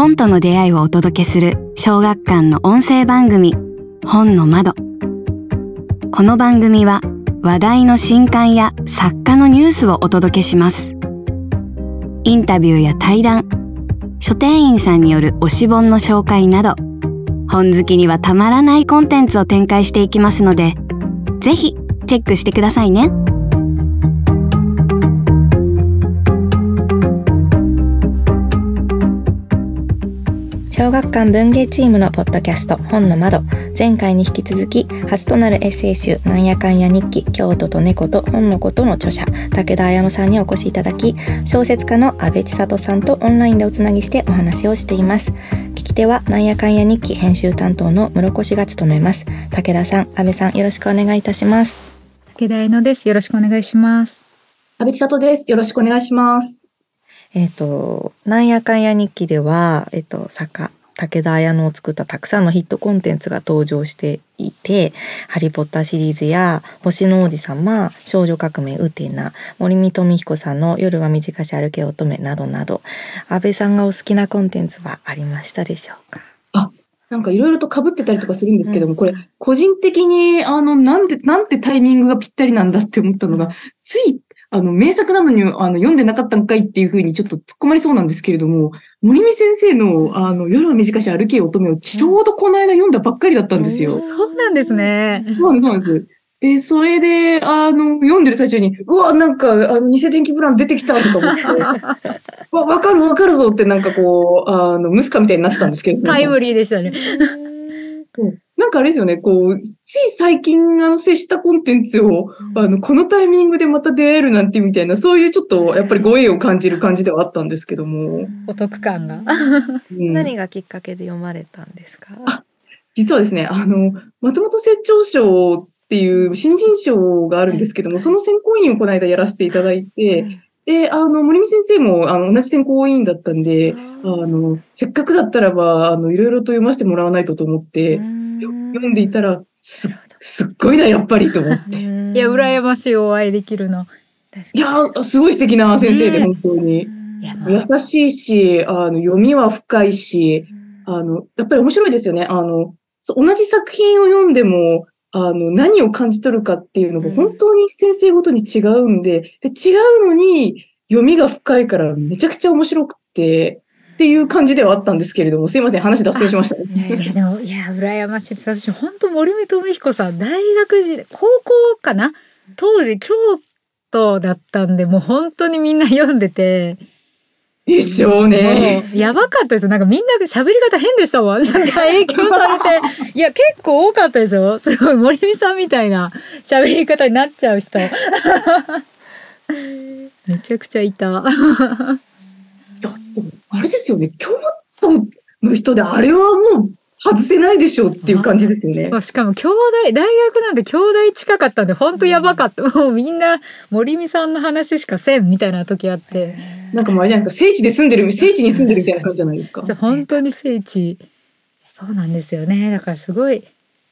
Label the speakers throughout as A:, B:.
A: 本との出会いをお届けする小学館の音声番組本の窓この番組は話題の新刊や作家のニュースをお届けしますインタビューや対談書店員さんによる推し本の紹介など本好きにはたまらないコンテンツを展開していきますのでぜひチェックしてくださいね。
B: 小学館文芸チームのポッドキャスト本の窓前回に引き続き初となるエッセイ集なんやかんや日記京都と猫と本のことの著者武田彩乃さんにお越しいただき小説家の安倍千里さんとオンラインでおつなぎしてお話をしています。聞き手はなんやかんや日記編集担当の室越が務めます武田さん安倍さんよろしくお願いいたします。
C: 武田彩乃です。よろしくお願いします。
D: 安倍千里です。よろしくお願いします
B: えっ、と、なんやかんや日記では、えっ、と、作家、武田綾乃を作ったたくさんのヒットコンテンツが登場していて、ハリーポッターシリーズや、星の王子様、少女革命ウテナ、森見富彦さんの夜は短し歩け乙女などなど、安倍さんがお好きなコンテンツはありましたでしょうか？
D: あ、なんかいろいろと被ってたりとかするんですけども、これ、個人的に、あの、なんで、なんてタイミングがぴったりなんだって思ったのが、ついあの、名作なのに、あの、読んでなかったんかいっていうふうにちょっと突っ込まれそうなんですけれども、森見先生の、あの、夜は短し歩けよ乙女をちょうどこの間読んだばっかりだったんですよ。
C: そうなんですね。
D: そうなんです、そうなんです。で、それで、あの、読んでる最中に、うわ、なんか、あの、偽天気プラン出てきたとか思って、わ、わかるわかるぞってなんかこう、あの、ムスカみたいになってたんですけど。
C: タイムリーでしたね。
D: なんかあれですよね、こう、つい最近、あの、接したコンテンツを、あの、このタイミングでまた出会えるなんてみたいな、そういうちょっと、やっぱりご縁を感じる感じではあったんですけども。
C: お得感が。
B: うん、何がきっかけで読まれたんですか？
D: 実はですね、あの、松本清張賞っていう新人賞があるんですけども、その選考委員をこの間やらせていただいて、で、あの、森見先生も、あの、同じ選考委員だったんで、あの、せっかくだったらば、あの、いろいろと読ませてもらわないとと思って、読んでいたら、す、すっごいな、やっぱりと思って。い
C: や、羨ましいお会いできるの。
D: いや、すごい素敵な先生で、本当に。優しいし、あの、読みは深いし、あの、やっぱり面白いですよね。あの、同じ作品を読んでも、あの、何を感じ取るかっていうのが本当に先生ごとに違うんで、で、違うのに読みが深いからめちゃくちゃ面白くて、っていう感じではあったんですけれども、すいません、話脱線しました、
C: ね。いや、でも、いや、羨ましいです。私、本当森見智彦さん、大学時代、高校かな？当時、京都だったんで、もう本当にみんな読んでて、
D: でしょうね。
C: やばかったですよ。なんかみんな喋り方変でしたわ。なんか影響されて。いや、結構多かったですよ。すごい森美さんみたいな喋り方になっちゃう人。めちゃくちゃいた。
D: あれですよね。京都の人であれはもう外せないでしょうっていう感じですよね。
C: しかも兄弟、大学なんで兄弟近かったんで、本当やばかった。もうみんな森美さんの話しかせんみたいな時あって。
D: なんかもうあれじゃないですか、聖地で住んでる、聖地に住んでるみたいな感じじゃないですか。
C: 本当に聖地。そうなんですよね。だからすごい、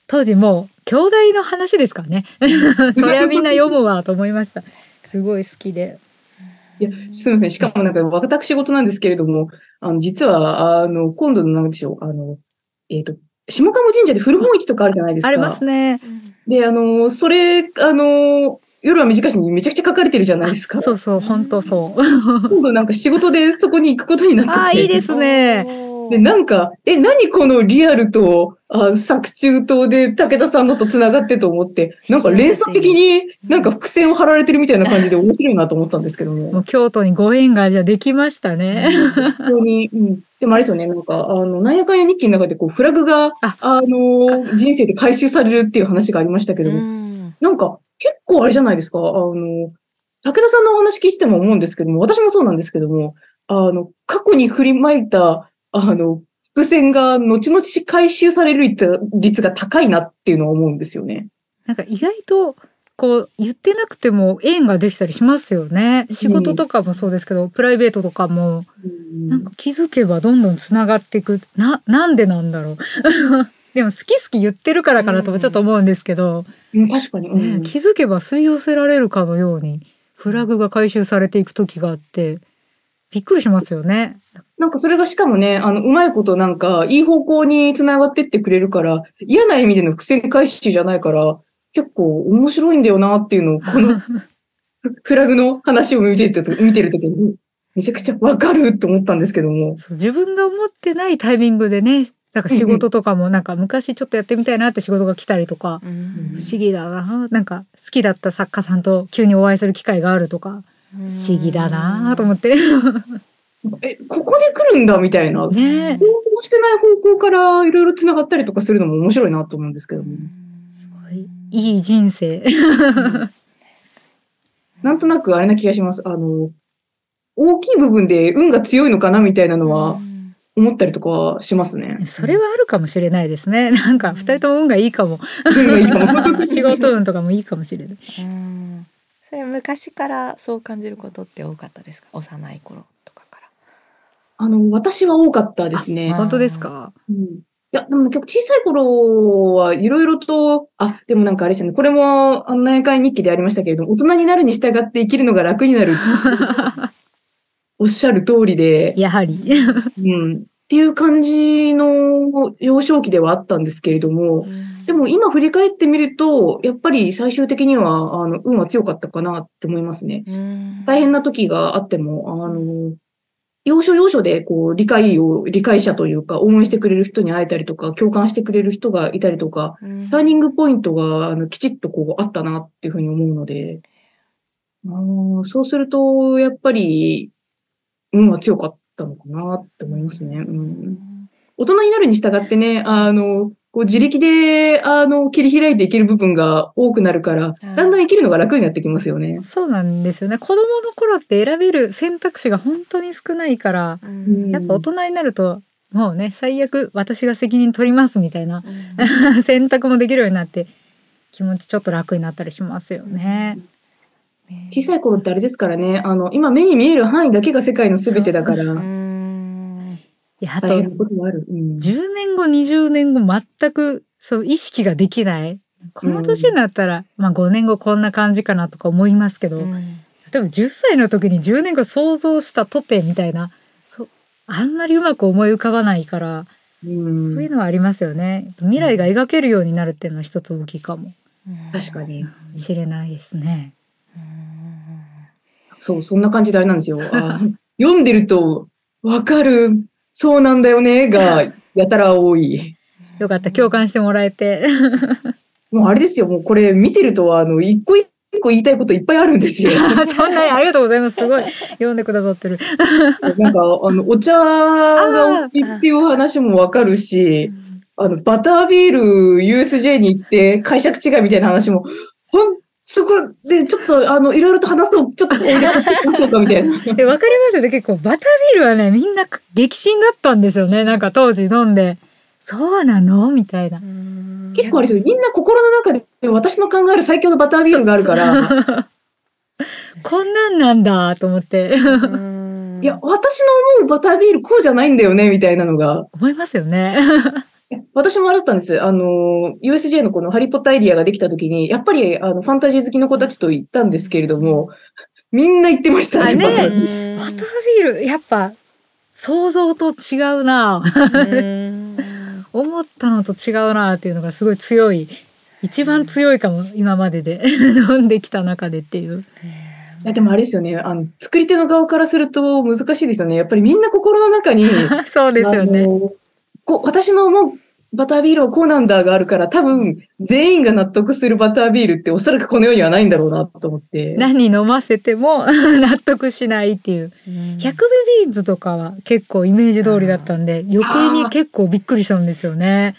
C: 当時もう兄弟の話ですからね。そりゃみんな読むわと思いました。すごい好きで。
D: いや、すみません。しかもなんか、私事なんですけれども、あの、実は、あの、今度のなんでしょう、あの、えっ、ー、と、下鴨神社で古本市とかあるじゃないですか。
C: ありますね。
D: で、あの、それ、あの、夜は短しにめちゃくちゃ書かれてるじゃないですか。
C: そうそう、本当そう。
D: 今度なんか仕事でそこに行くことになってて。
C: あ、いいですね。
D: で、なんか、え、何このリアルと、あ作中東で武田さんのと繋がってと思って、なんか連鎖的になんか伏線を張られてるみたいな感じで面白いなと思ったんですけども。
C: もう京都にご縁がじゃできましたね。
D: 本当に、うん。でもあれですよね、なんか、あの、なんやかんや日記の中でこう、フラグが、あの、人生で回収されるっていう話がありましたけども、んなんか、結構あれじゃないですか、あの、武田さんのお話聞いてても思うんですけども、私もそうなんですけども、あの、過去に振りまいたあの、伏線が後々回収される率が高いなっていうのは思うんですよね。
C: なんか意外とこう言ってなくても縁ができたりしますよね。仕事とかもそうですけど、うん、プライベートとかも、うん、なんか気づけばどんどんつながっていく。な、なんでなんだろう。でも好き好き言ってるからかなともちょっと思うんですけど、
D: うん、確かに、
C: ね、気づけば吸い寄せられるかのようにフラグが回収されていく時があってびっくりしますよね。
D: なんかそれがしかもね、あの、うまいことなんか、いい方向に繋がってってくれるから、嫌な意味での伏線回収じゃないから、結構面白いんだよなっていうのを、この フラグの話を見てると見てるときに、めちゃくちゃわかると思ったんですけども。
C: そう自分が思ってないタイミングでね、なんか仕事とかもなんか昔ちょっとやってみたいなって仕事が来たりとか、不思議だな。なんか好きだった作家さんと急にお会いする機会があるとか、不思議だなと思って。
D: え、ここで来るんだみたいな。
C: ね
D: 想像してない方向からいろいろ繋がったりとかするのも面白いなと思うんですけども。
C: すごいいい人生。
D: なんとなくあれな気がします。あの、大きい部分で運が強いのかなみたいなのは思ったりとかはしますね。
C: それはあるかもしれないですね。なんか二人とも運がいいかも。
D: 運がいいかも。
C: 仕事運とかもいいかもしれない。
B: うんそれは昔からそう感じることって多かったですか？幼い頃とかから。
D: あの、私は多かったですね。
C: 本当ですか？
D: うんいや、でも結構小さい頃はいろいろと、あ、でもなんかあれですよね。これも、あの、内会日記でありましたけれども、大人になるに従って生きるのが楽になる。おっしゃる通りで、
C: やはり。
D: うん。っていう感じの幼少期ではあったんですけれども、でも今振り返ってみると、やっぱり最終的には、あの、運は強かったかなって思いますね。大変な時があっても、あの、要所要所で、こう、理解を、理解者というか、応援してくれる人に会えたりとか、共感してくれる人がいたりとか、ターニングポイントが、あの、きちっとこう、あったなっていうふうに思うので、あーそうすると、やっぱり、運は強かったのかなって思いますね。うん、大人になるに従ってね、あの、こう自力で、あの、切り開いていける部分が多くなるから、だんだん生きるのが楽になってきますよね。
C: そうなんですよね。子供の頃って選べる選択肢が本当に少ないから、やっぱ大人になると、もうね、最悪私が責任取りますみたいな 選択もできるようになって、気持ちちょっと楽になったりしますよね。
D: 小さい頃ってあれですからね、あの、今目に見える範囲だけが世界の全てだから、
C: いや、あと、
D: 大変なこともある。うん。
C: 10年後、20年後、全く、そう、意識ができない。この年になったら、まあ5年後こんな感じかなとか思いますけど、例えば10歳の時に10年後想像したとてみたいな、そう、あんまりうまく思い浮かばないから、
D: うん。
C: そういうのはありますよね。未来が描けるようになるっていうのは一つ大きいかも。
D: 確かに。
C: しれないですね。
D: そう、そんな感じであれなんですよ。あ読んでると、わかる、そうなんだよね、が、やたら多い。
C: よかった、共感してもらえて。
D: もうあれですよ、もうこれ見てると、あの、一個一個言いたいこといっぱいあるんですよ。
C: そんなにありがとうございます。すごい読んでくださってる。
D: なんか、あの、お茶がお好きっていう話もわかるし、あの、バタービール USJ に行って解釈違いみたいな話も、ほん、そこでちょっと、あの、いろいろと話そう、ちょっと。
C: え、わかりますよね。結構バタービールはね、みんな激震だったんですよね。なんか当時飲んで。そうなのみたいな。
D: 結構あれですよ、みんな心の中で私の考える最強のバタービールがあるから、
C: こんなんなんだと思って。
D: いや、私の思うバタービールこうじゃないんだよね、みたいなのが、
C: 思いますよね。
D: 私もあれだったんです。あの、USJ のこのハリーポッターエリアができた時に、やっぱりあのファンタジー好きの子たちと行ったんですけれども、みんな行ってましたね、
C: あね
D: バタービール。
C: バタービール、やっぱ、想像と違うな 思ったのと違うなっていうのがすごい強い。一番強いかも、今までで。飲んできた中でっていう。
D: いや、でもあれですよね。あの、作り手の側からすると難しいですよね。やっぱりみんな心の中に、
C: そうですよね。
D: こう私の思うバタービールはこうなんだがあるから、多分、全員が納得するバタービールっておそらくこの世にはないんだろうなと思って。
C: 何飲ませても 納得しないっていう。100ベビーズとかは結構イメージ通りだったんで、余計に結構びっくりしたんですよね。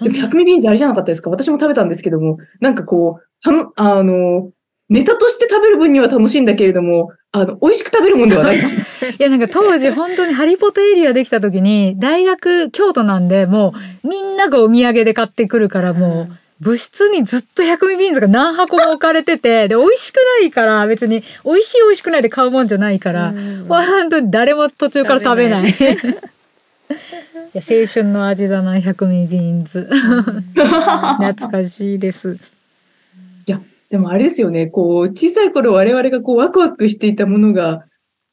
D: でも100ミビーンズあれじゃなかったですか？私も食べたんですけども、なんかこう、あの、ネタとして食べる分には楽しいんだけれども、あの、美味しく食べるもんではない。
C: いやなんか当時本当にハリポタエリアできた時に大学京都なんでもうみんながお土産で買ってくるからもう部室にずっと100ミビーンズが何箱も置かれててで美味しくないから別に美味しい美味しくないで買うもんじゃないから本当に誰も途中から食べない。いや青春の味だな100ミビーンズ 懐かしいです。
D: でもあれですよね、こう、小さい頃我々がこう、ワクワクしていたものが、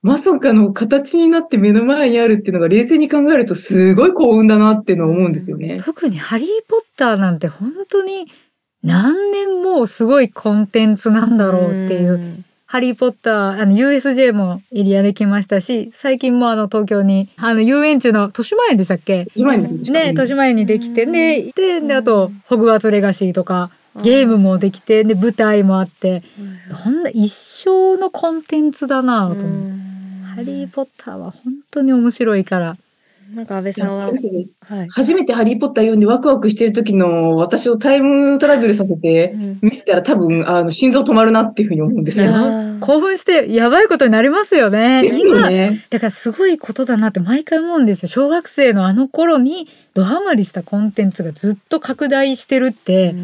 D: まさかの形になって目の前にあるっていうのが冷静に考えるとすごい幸運だなっていうのは思うんですよね。
C: 特にハリー・ポッターなんて本当に何年もすごいコンテンツなんだろうっていう。ハリー・ポッター、あの、USJ もエリアできましたし、最近もあの、東京に、あの、遊園地の、豊島園でしたっけ？
D: 今です
C: ね。豊島園にできて、で、で、で、あと、ホグワーツ・レガシーとか、ゲームもできて、で、舞台もあって、こんな一生のコンテンツだなと思う。ハリー・ポッターは本当に面白いから。
B: なんか安倍さんは、はい、
D: 初めてハリーポッター読んでワクワクしてる時の私をタイムトラベルさせて見せたら多分、あの、心臓止まるなっていうふうに思うんですよ。
C: 興奮してやばいことになりますよね。
D: ですよね。
C: だからすごいことだなって毎回思うんですよ。小学生のあの頃にドハマりしたコンテンツがずっと拡大してるって、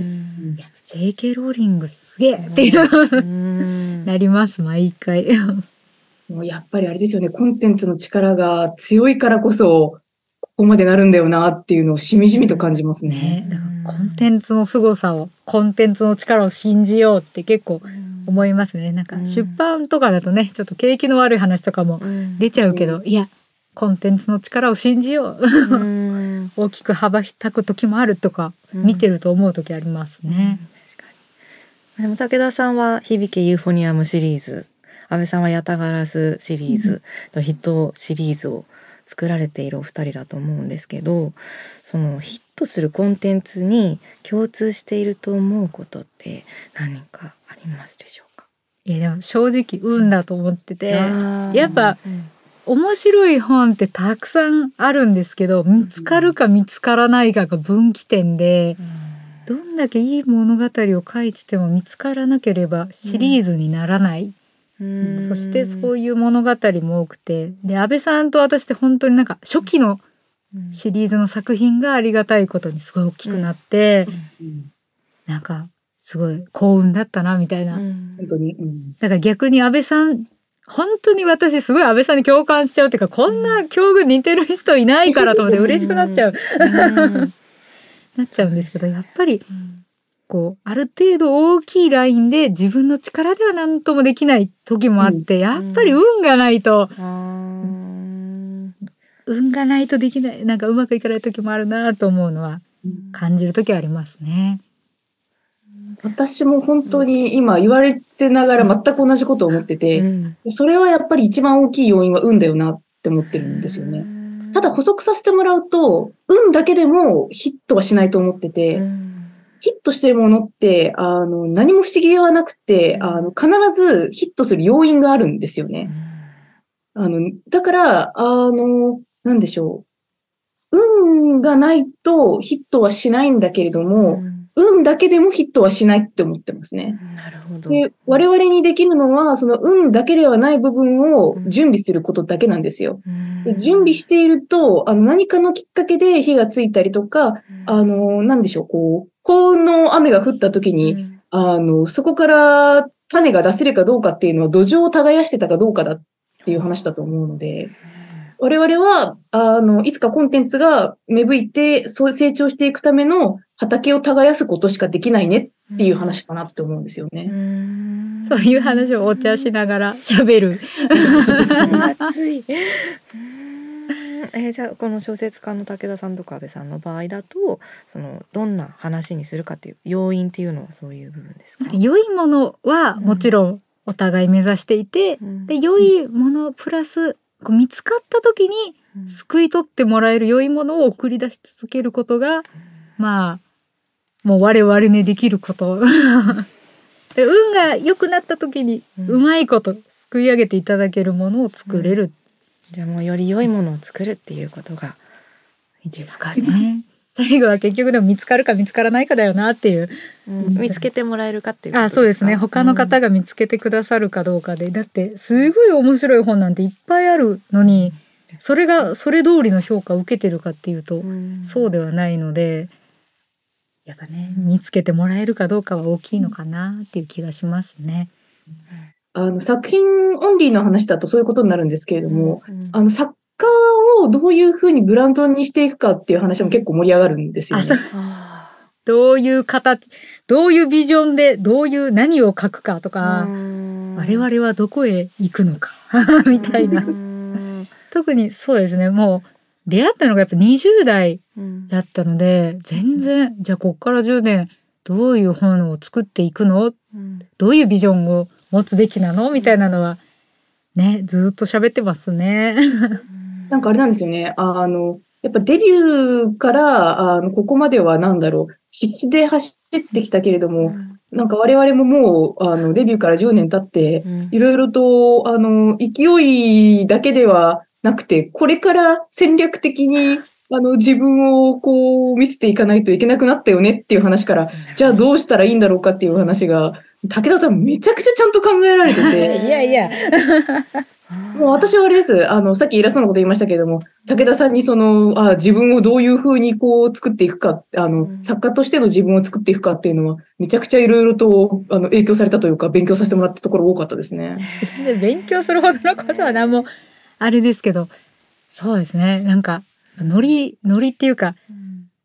C: JK ローリングすげえっていう なります、毎回。
D: もうやっぱりあれですよね、コンテンツの力が強いからこそ、ここまでなるんだよなっていうのをしみじみと感じますね。
C: ねコンテンツの凄さを、コンテンツの力を信じようって結構思いますね。なんか出版とかだとね、ちょっと景気の悪い話とかも出ちゃうけど、いや、コンテンツの力を信じよう。大きく羽ばたく時もあるとか、見てると思う時ありますね。確か
B: に。でも武田さんは響けユーフォニアムシリーズ安倍さんはヤタガラスシリーズのヒットシリーズを作られているお二人だと思うんですけどそのヒットするコンテンツに共通していると思うことって何かありますでしょうか？
C: いやでも正直運だと思っててやっぱ、うん、面白い本ってたくさんあるんですけど見つかるか見つからないかが分岐点で、うん、どんだけいい物語を書いてても見つからなければシリーズにならないそしてそういう物語も多くて。で安倍さんと私って本当になんか初期のシリーズの作品がありがたいことにすごい大きくなって、うん、なんかすごい幸運だったなみたいな、うん、
D: 本当に、う
C: ん、だから逆に安倍さん本当に私すごい安倍さんに共感しちゃうっていうかこんな境遇似てる人いないからと思って嬉しくなっちゃう。なっちゃうんですけどやっぱりこうある程度大きいラインで自分の力では何ともできない時もあって、うん、やっぱり運がないと、うん、運がないとできないなんかうまくいかない時もあるなと思うのは感じる時ありますね。
D: 私も本当に今言われてながら全く同じことを思ってて、うん、それはやっぱり一番大きい要因は運だよなって思ってるんですよね。ただ補足させてもらうと、運だけでもヒットはしないと思ってて、うんヒットしてるものって、あの、何も不思議ではなくて、あの、必ずヒットする要因があるんですよね。あの、だから、あの、なんでしょう。運がないとヒットはしないんだけれども、運だけでもヒットはしないって思ってますね。
B: なるほど。
D: で、我々にできるのは、その運だけではない部分を準備することだけなんですよ。で準備していると、あの何かのきっかけで火がついたりとか、あの、なんでしょう、こう、高温の雨が降った時に、あの、そこから種が出せるかどうかっていうのは土壌を耕してたかどうかだっていう話だと思うので、我々は、あの、いつかコンテンツが芽吹いて、そう成長していくための畑を耕すことしかできないねっていう話かなって思うんですよね。
C: うそういう話をお茶しながら喋る。
B: 熱い。えー、じゃあこの小説家の武田さんとか安部さんの場合だとそのどんな話にするかっていう要因っていうのはそういう部分ですか？
C: 良いものはもちろん。お互い目指していて、うん、で良いものプラスこう見つかった時に救い取ってもらえる良いものを送り出し続けることが、うん、まあもう我々にできること。で運が良くなった時にうまいことすくい上げていただけるものを作れる、うん、
B: じゃあもうより良いものを作るっていうことが一番。です
C: ね。最後は結局でも見つかるか見つからないかだよなっていう、
B: うん、見つけてもらえるかっていう
C: あそうですね。他の方が見つけてくださるかどうかで、うん、だってすごい面白い本なんていっぱいあるのにそれがそれ通りの評価を受けてるかっていうと、うん、そうではないのでやっぱね見つけてもらえるかどうかは大きいのかなっていう気がしますね。
D: あの作品オンリーの話だとそういうことになるんですけれども、あの作家をどういうふうにブランドにしていくかっていう話も結構盛り上がるんですよね。
C: どういう形、どういうビジョンで、どういう何を書くかとか、我々はどこへ行くのかみたいな。特にそうですねもう出会ったのがやっぱ20代だったので、全然じゃあこっから10年どういう本を作っていくの、どういうビジョンを持つべきなの？みたいなのはねずっと喋ってますね。
D: なんかあれなんですよね。あの、やっぱデビューから、あの、ここまではなんだろう、必死で走ってきたけれども、なんか我々ももう、あの、デビューから10年経って、いろいろと、あの、勢いだけではなくて、これから戦略的に、あの、自分をこう見せていかないといけなくなったよねっていう話から、じゃあどうしたらいいんだろうかっていう話が、武田さんめちゃくちゃちゃんと考えられてて。
C: いやいや。
D: もう私はあれです。あの、さっき偉そうなこと言いましたけれども、武田さんにその、あ自分をどういうふうにこう作っていくか、あの、作家としての自分を作っていくかっていうのは、めちゃくちゃいろいろと、あの、影響されたというか、勉強させてもらったところ多かったですね。
C: 勉強するほどのことは何も、あれですけど、そうですね。なんか、ノリ、ノリっていうか、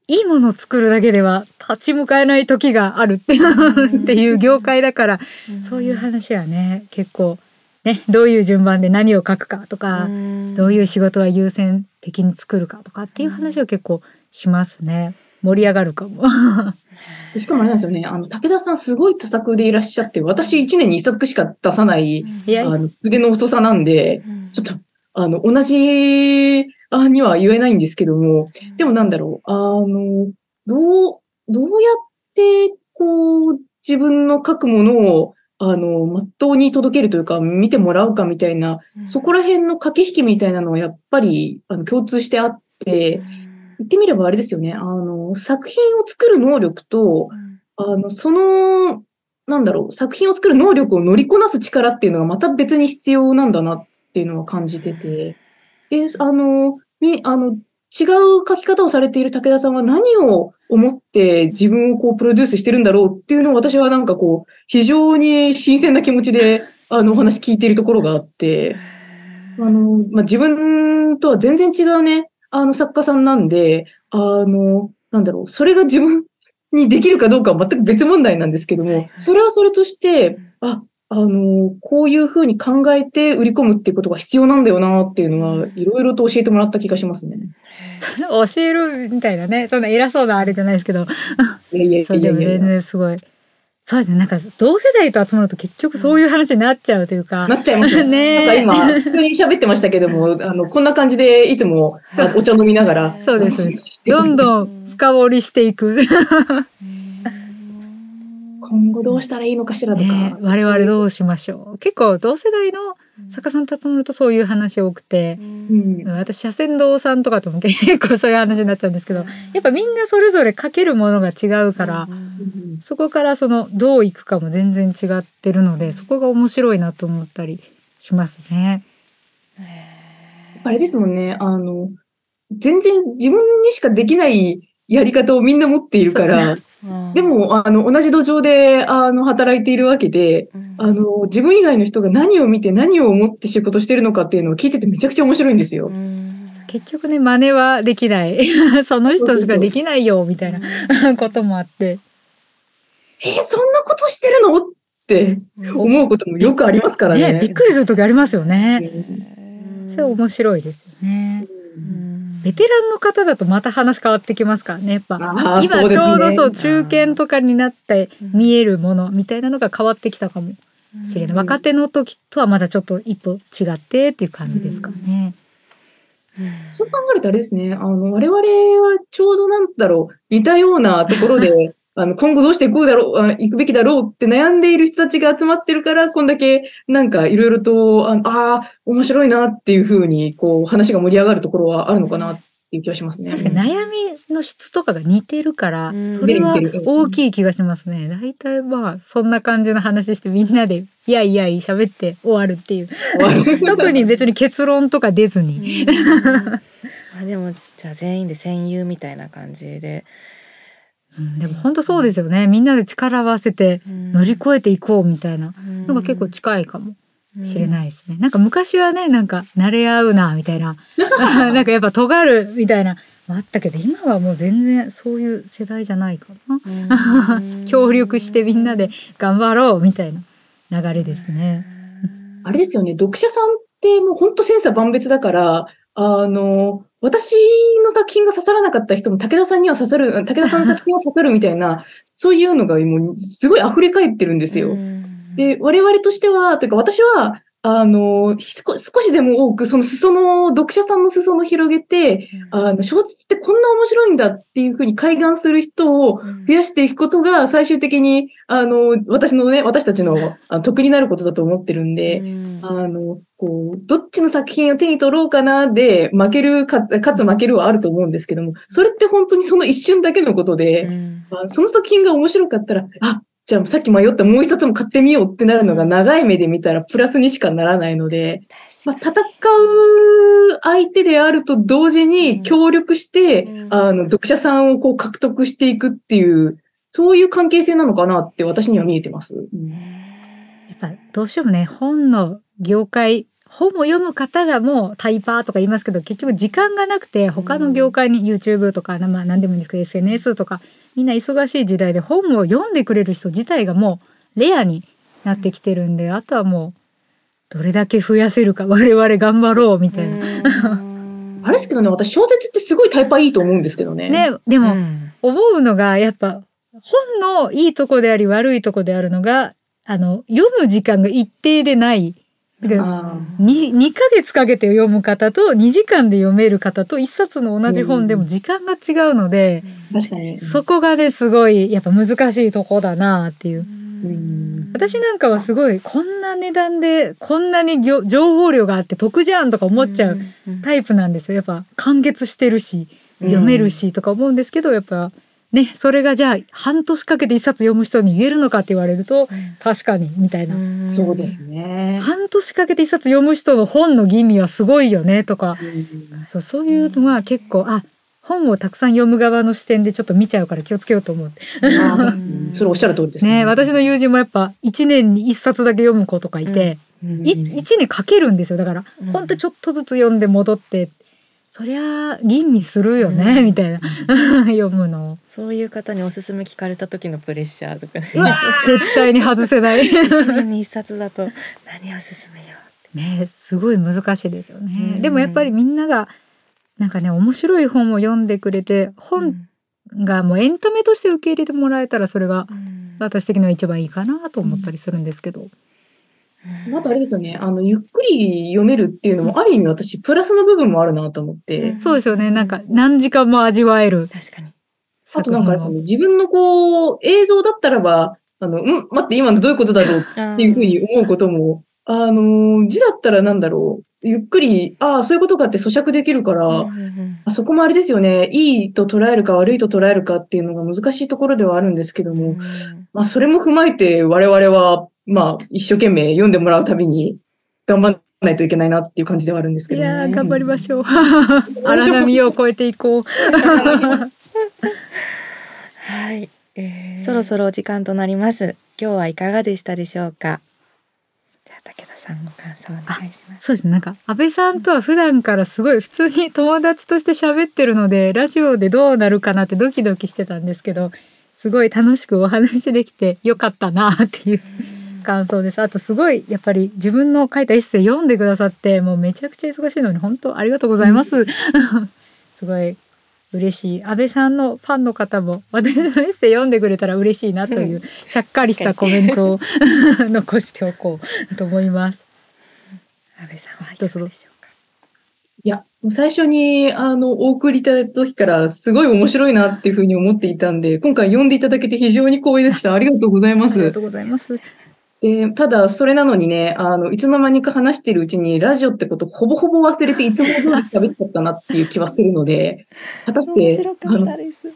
C: いいものを作るだけでは立ち向かえない時があるってっていう業界だから、そういう話はね、結構、ね、どういう順番で何を書くかとか、どういう仕事は優先的に作るかとかっていう話を結構しますね。盛り上がるかも。
D: しかもあれなんですよね。あの、武田さんすごい多作でいらっしゃって、私1年に1作しか出さない、あの筆の遅さなんで、ちょっと、あの、同じ、あには言えないんですけども、でもなんだろう、あの、どう、どうやって、こう、自分の書くものを、あの、まっとうに届けるというか、見てもらうかみたいな、うん、そこら辺の駆け引きみたいなのはやっぱり、あの、共通してあって、うん、言ってみればあれですよね。あの、作品を作る能力と、うん、あの、その、なんだろう、作品を作る能力を乗りこなす力っていうのがまた別に必要なんだなっていうのは感じてて。で、あの、み、あの、違う書き方をされている武田さんは何を思って自分をこうプロデュースしてるんだろうっていうのを私はなんかこう、非常に新鮮な気持ちで、あの、お話聞いているところがあって、あの、まあ、自分とは全然違うね、あの作家さんなんで、あの、なんだろう、それが自分にできるかどうかは全く別問題なんですけども、それはそれとして、あ、あの、こういうふうに考えて売り込むっていうことが必要なんだよなっていうのは、いろいろと教えてもらった気がしますね。
C: 教えるみたいなね、そんな偉そうなあれじゃないですけど。そうでも全然すごい。そうですね。なんか同世代と集まると結局そういう話になっちゃうというか。
D: なっちゃいます ね。なんか今、普通に喋ってましたけども、あの、こんな感じでいつもお茶飲みながら。
C: そうです。どんどん深掘りしていく。
D: 今後どうしたらいいのかしらとか、ね、
C: 我々どうしましょう結構同世代の作家さんと集まるとそういう話多くて、うん、私社船堂さんとかとも結構 そういう話になっちゃうんですけどやっぱみんなそれぞれ書けるものが違うから、うん、そこからそのどういくかも全然違ってるのでそこが面白いなと思ったりしますね。
D: あれですもんね。あの全然自分にしかできないやり方をみんな持っているから。でも、あの、同じ土壌で、あの、働いているわけで、うん、あの、自分以外の人が何を見て何を思って仕事してるのかっていうのを聞いててめちゃくちゃ面白いんですよ。
C: 結局ね、真似はできない。その人しかできないよ、みたいなこともあって。
D: えー、そんなことしてるの？って思うこともよくありますからね。
C: ねびっくりする時ありますよね。それ面白いですよね。ベテランの方だとまた話変わってきますからねやっぱ。今ちょうどそう、ね、中堅とかになって見えるものみたいなのが変わってきたかもしれない、若手の時とはまだちょっと一歩違ってっていう感じですかね。
D: そう考えるとあれですね。あの、我々はちょうどなんだろう、似たようなところであの、今後どうしていくだろう、行くべきだろうって悩んでいる人たちが集まってるから、こんだけなんかいろいろと、ああ、面白いなっていうふうに、こう、話が盛り上がるところはあるのかなっていう気がしますね。
C: 確かに悩みの質とかが似てるから、それは大きい気がしますね。大体まあ、そんな感じの話してみんなで、いやいやい喋って終わるっていう。特に別に結論とか出ずに。
B: あでも、じゃあ全員で戦友みたいな感じで。
C: うん、でも本当そうですよね。みんなで力を合わせて乗り越えていこうみたいなのが結構近いかもしれないですね、なんか昔はねなんか慣れ合うなみたいな。なんかやっぱ尖るみたいな。あったけど今はもう全然そういう世代じゃないかな。協力してみんなで頑張ろうみたいな流れですね。
D: あれですよね、読者さんってもう本当千差万別だから、あの、私の作品が刺さらなかった人も武田さんには刺さる、武田さんの作品は刺さるみたいな、そういうのがもうすごい溢れ返ってるんですよ。で、我々としては、というか私は、あの、ひ少少しでも多く、その裾の、読者さんの裾野を広げて、あの、小説ってこんな面白いんだっていうふうに開眼する人を増やしていくことが最終的に、あの、私のね、私たちのあの得になることだと思ってるんで、あの、こう、どっちの作品を手に取ろうかなで、負けるか、かつ負けるはあると思うんですけども、それって本当にその一瞬だけのことで、あその作品が面白かったら、あ、じゃあさっき迷ったもう一冊も買ってみようってなるのが長い目で見たらプラスにしかならないので、まあ、戦う相手であると同時に協力して、
B: うん。
D: あの、読者さんをこう獲得していくっていう、そういう関係性なのかなって私には見えてます。うん。
C: やっぱどうしてもね本の業界本を読む方がもうタイパーとか言いますけど結局時間がなくて他の業界に YouTube とか、まあ何でもいいんですけど SNS とかみんな忙しい時代で本を読んでくれる人自体がもうレアになってきてるんであとはもうどれだけ増やせるか 我々頑張ろうみたいな。
D: あれですけどね、私小説ってすごいタイパいいと思うんですけどね。
C: ねでも、
B: うん
C: 思うのがやっぱ本のいいとこであり悪いとこであるのがあの読む時間が一定でない。だから
D: あ
C: に 2, ヶ月かけて読む方と2時間で読める方と1冊の同じ本でも時間が違うので、
D: ー確かに。
C: そこがねすごいやっぱ難しいとこだなっていう。
D: うん。
C: 私なんかはすごいこんな値段でこんなに情報量があって得じゃんとか思っちゃうタイプなんですよ。やっぱ完結してるし読めるしとか思うんですけどやっぱねそれがじゃあ半年かけて一冊読む人に言えるのかって言われると確かにみたいな。
D: そうですね。
C: 半年かけて一冊読む人の本の吟味はすごいよねとか。
D: うん。
C: そうそういうのは結構あ本をたくさん読む側の視点でちょっと見ちゃうから気をつけようと思って。
D: あーそれおっしゃる通りです
C: ね。私の友人もやっぱ1年に1冊だけ読む子とかいて、
D: うん。
C: い1年かけるんですよ。だから、
B: うん。
C: ほんとちょっとずつ読んで戻ってそりゃ吟味するよね、
B: うん。
C: みたいな。読むの。
B: そういう方におすすめ聞かれた時のプレッシャーとかね。
C: 絶対に外せない。
B: 一冊だと何を勧めよ
C: ねすごい難しいですよね、
B: うん。
C: でもやっぱりみんながなんかね面白い本を読んでくれて
B: う。
C: 本がもうエンタメとして受け入れてもらえたらそれが
B: うん。
C: 私的には一番いいかなと思ったりするんですけど、
D: あとあれですよね。あの、ゆっくり読めるっていうのも、ある意味私、プラスの部分もあるなと思って。
B: うん
C: そうですよねなんか何時間も味わえる
B: 確かに。
D: あとなんかあれですね、自分のこう、映像だったらば、あの、ん待って、今のどういうことだろうっていうふうに思うことも、あの、字だったらなんだろう。ゆっくり、ああ、そういうことかって咀嚼できるから、
B: うんうん
D: あそこもあれですよね。いいと捉えるか悪いと捉えるかっていうのが難しいところではあるんですけども、
B: うん
D: まあ、それも踏まえて我々は、まあ、一生懸命読んでもらうたびに頑張らないといけないなっていう感じではあるんですけ
C: い
D: どね。
C: やー頑張りましょう 荒波を越えていこう
B: はい、そろそろお時間となります。今日はいかがでしたでしょうか？じゃあ武田さんご感想お願いします。
C: そうですねなんか安倍さんとは普段からすごい普通に友達として喋ってるのでラジオでどうなるかなってドキドキしてたんですけどすごい楽しくお話できてよかったなっていう感想ですあとすごいやっぱり自分の書いたエッセイ読んでくださってもうめちゃくちゃ忙しいのに本当ありがとうございます すごい嬉しい安倍さんのファンの方も私のエッセイ読んでくれたら嬉しいなというちゃっかりしたコメントを 残しておこうと思います
B: 安倍さんはいかがでしょうか？
D: いや、もう最初に、あの、お送りいただいた時から、すごい面白いなっていうふうに思っていたんで、今回読んでいただけて非常に光栄でした。ありがとうございます
C: ありがと。うございます。
D: で、ただ、それなのにね、あの、いつの間にか話してるうちに、ラジオってことほぼほぼ忘れて、いつも通り喋っちゃったなっていう気はするので、果たして、あの。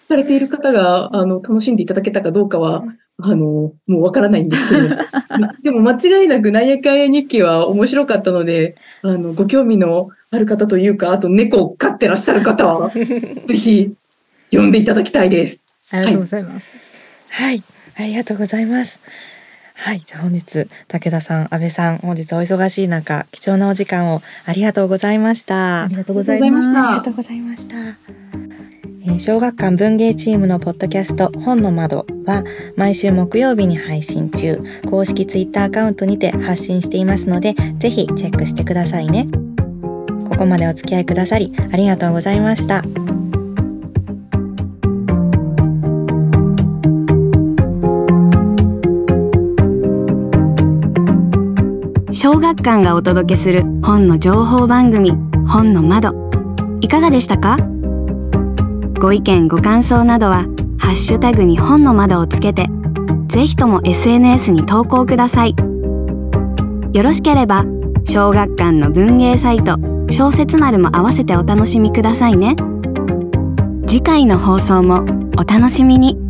D: されている方が、あの、楽しんでいただけたかどうかは、あの、もうわからないんですけど、でも間違いなく、なんやかんや日記は面白かったので、あの、ご興味のある方というか、あと猫を飼ってらっしゃる方は、ぜひ、読んでいただきたいです。
C: ありがとうございます。
B: はい、ありがとうございます。はい、じゃあ本日武田さん、安倍さん、本日お忙しい中、貴重なお時間をありがとうございました。
D: ありがとうございました
B: ありがとうございました。えー小学館文芸チームのポッドキャスト本の窓は毎週木曜日に配信中、公式ツイッターアカウントにて発信していますので、ぜひチェックしてくださいね。ここまでお付き合いくださりありがとうございました。
A: 小学館がお届けする本の情報番組本の窓。いかがでしたか？ご意見ご感想などはハッシュタグに本の窓をつけてぜひとも SNS に投稿ください。よろしければ小学館の文芸サイト小説丸も合わせてお楽しみくださいね。次回の放送もお楽しみに。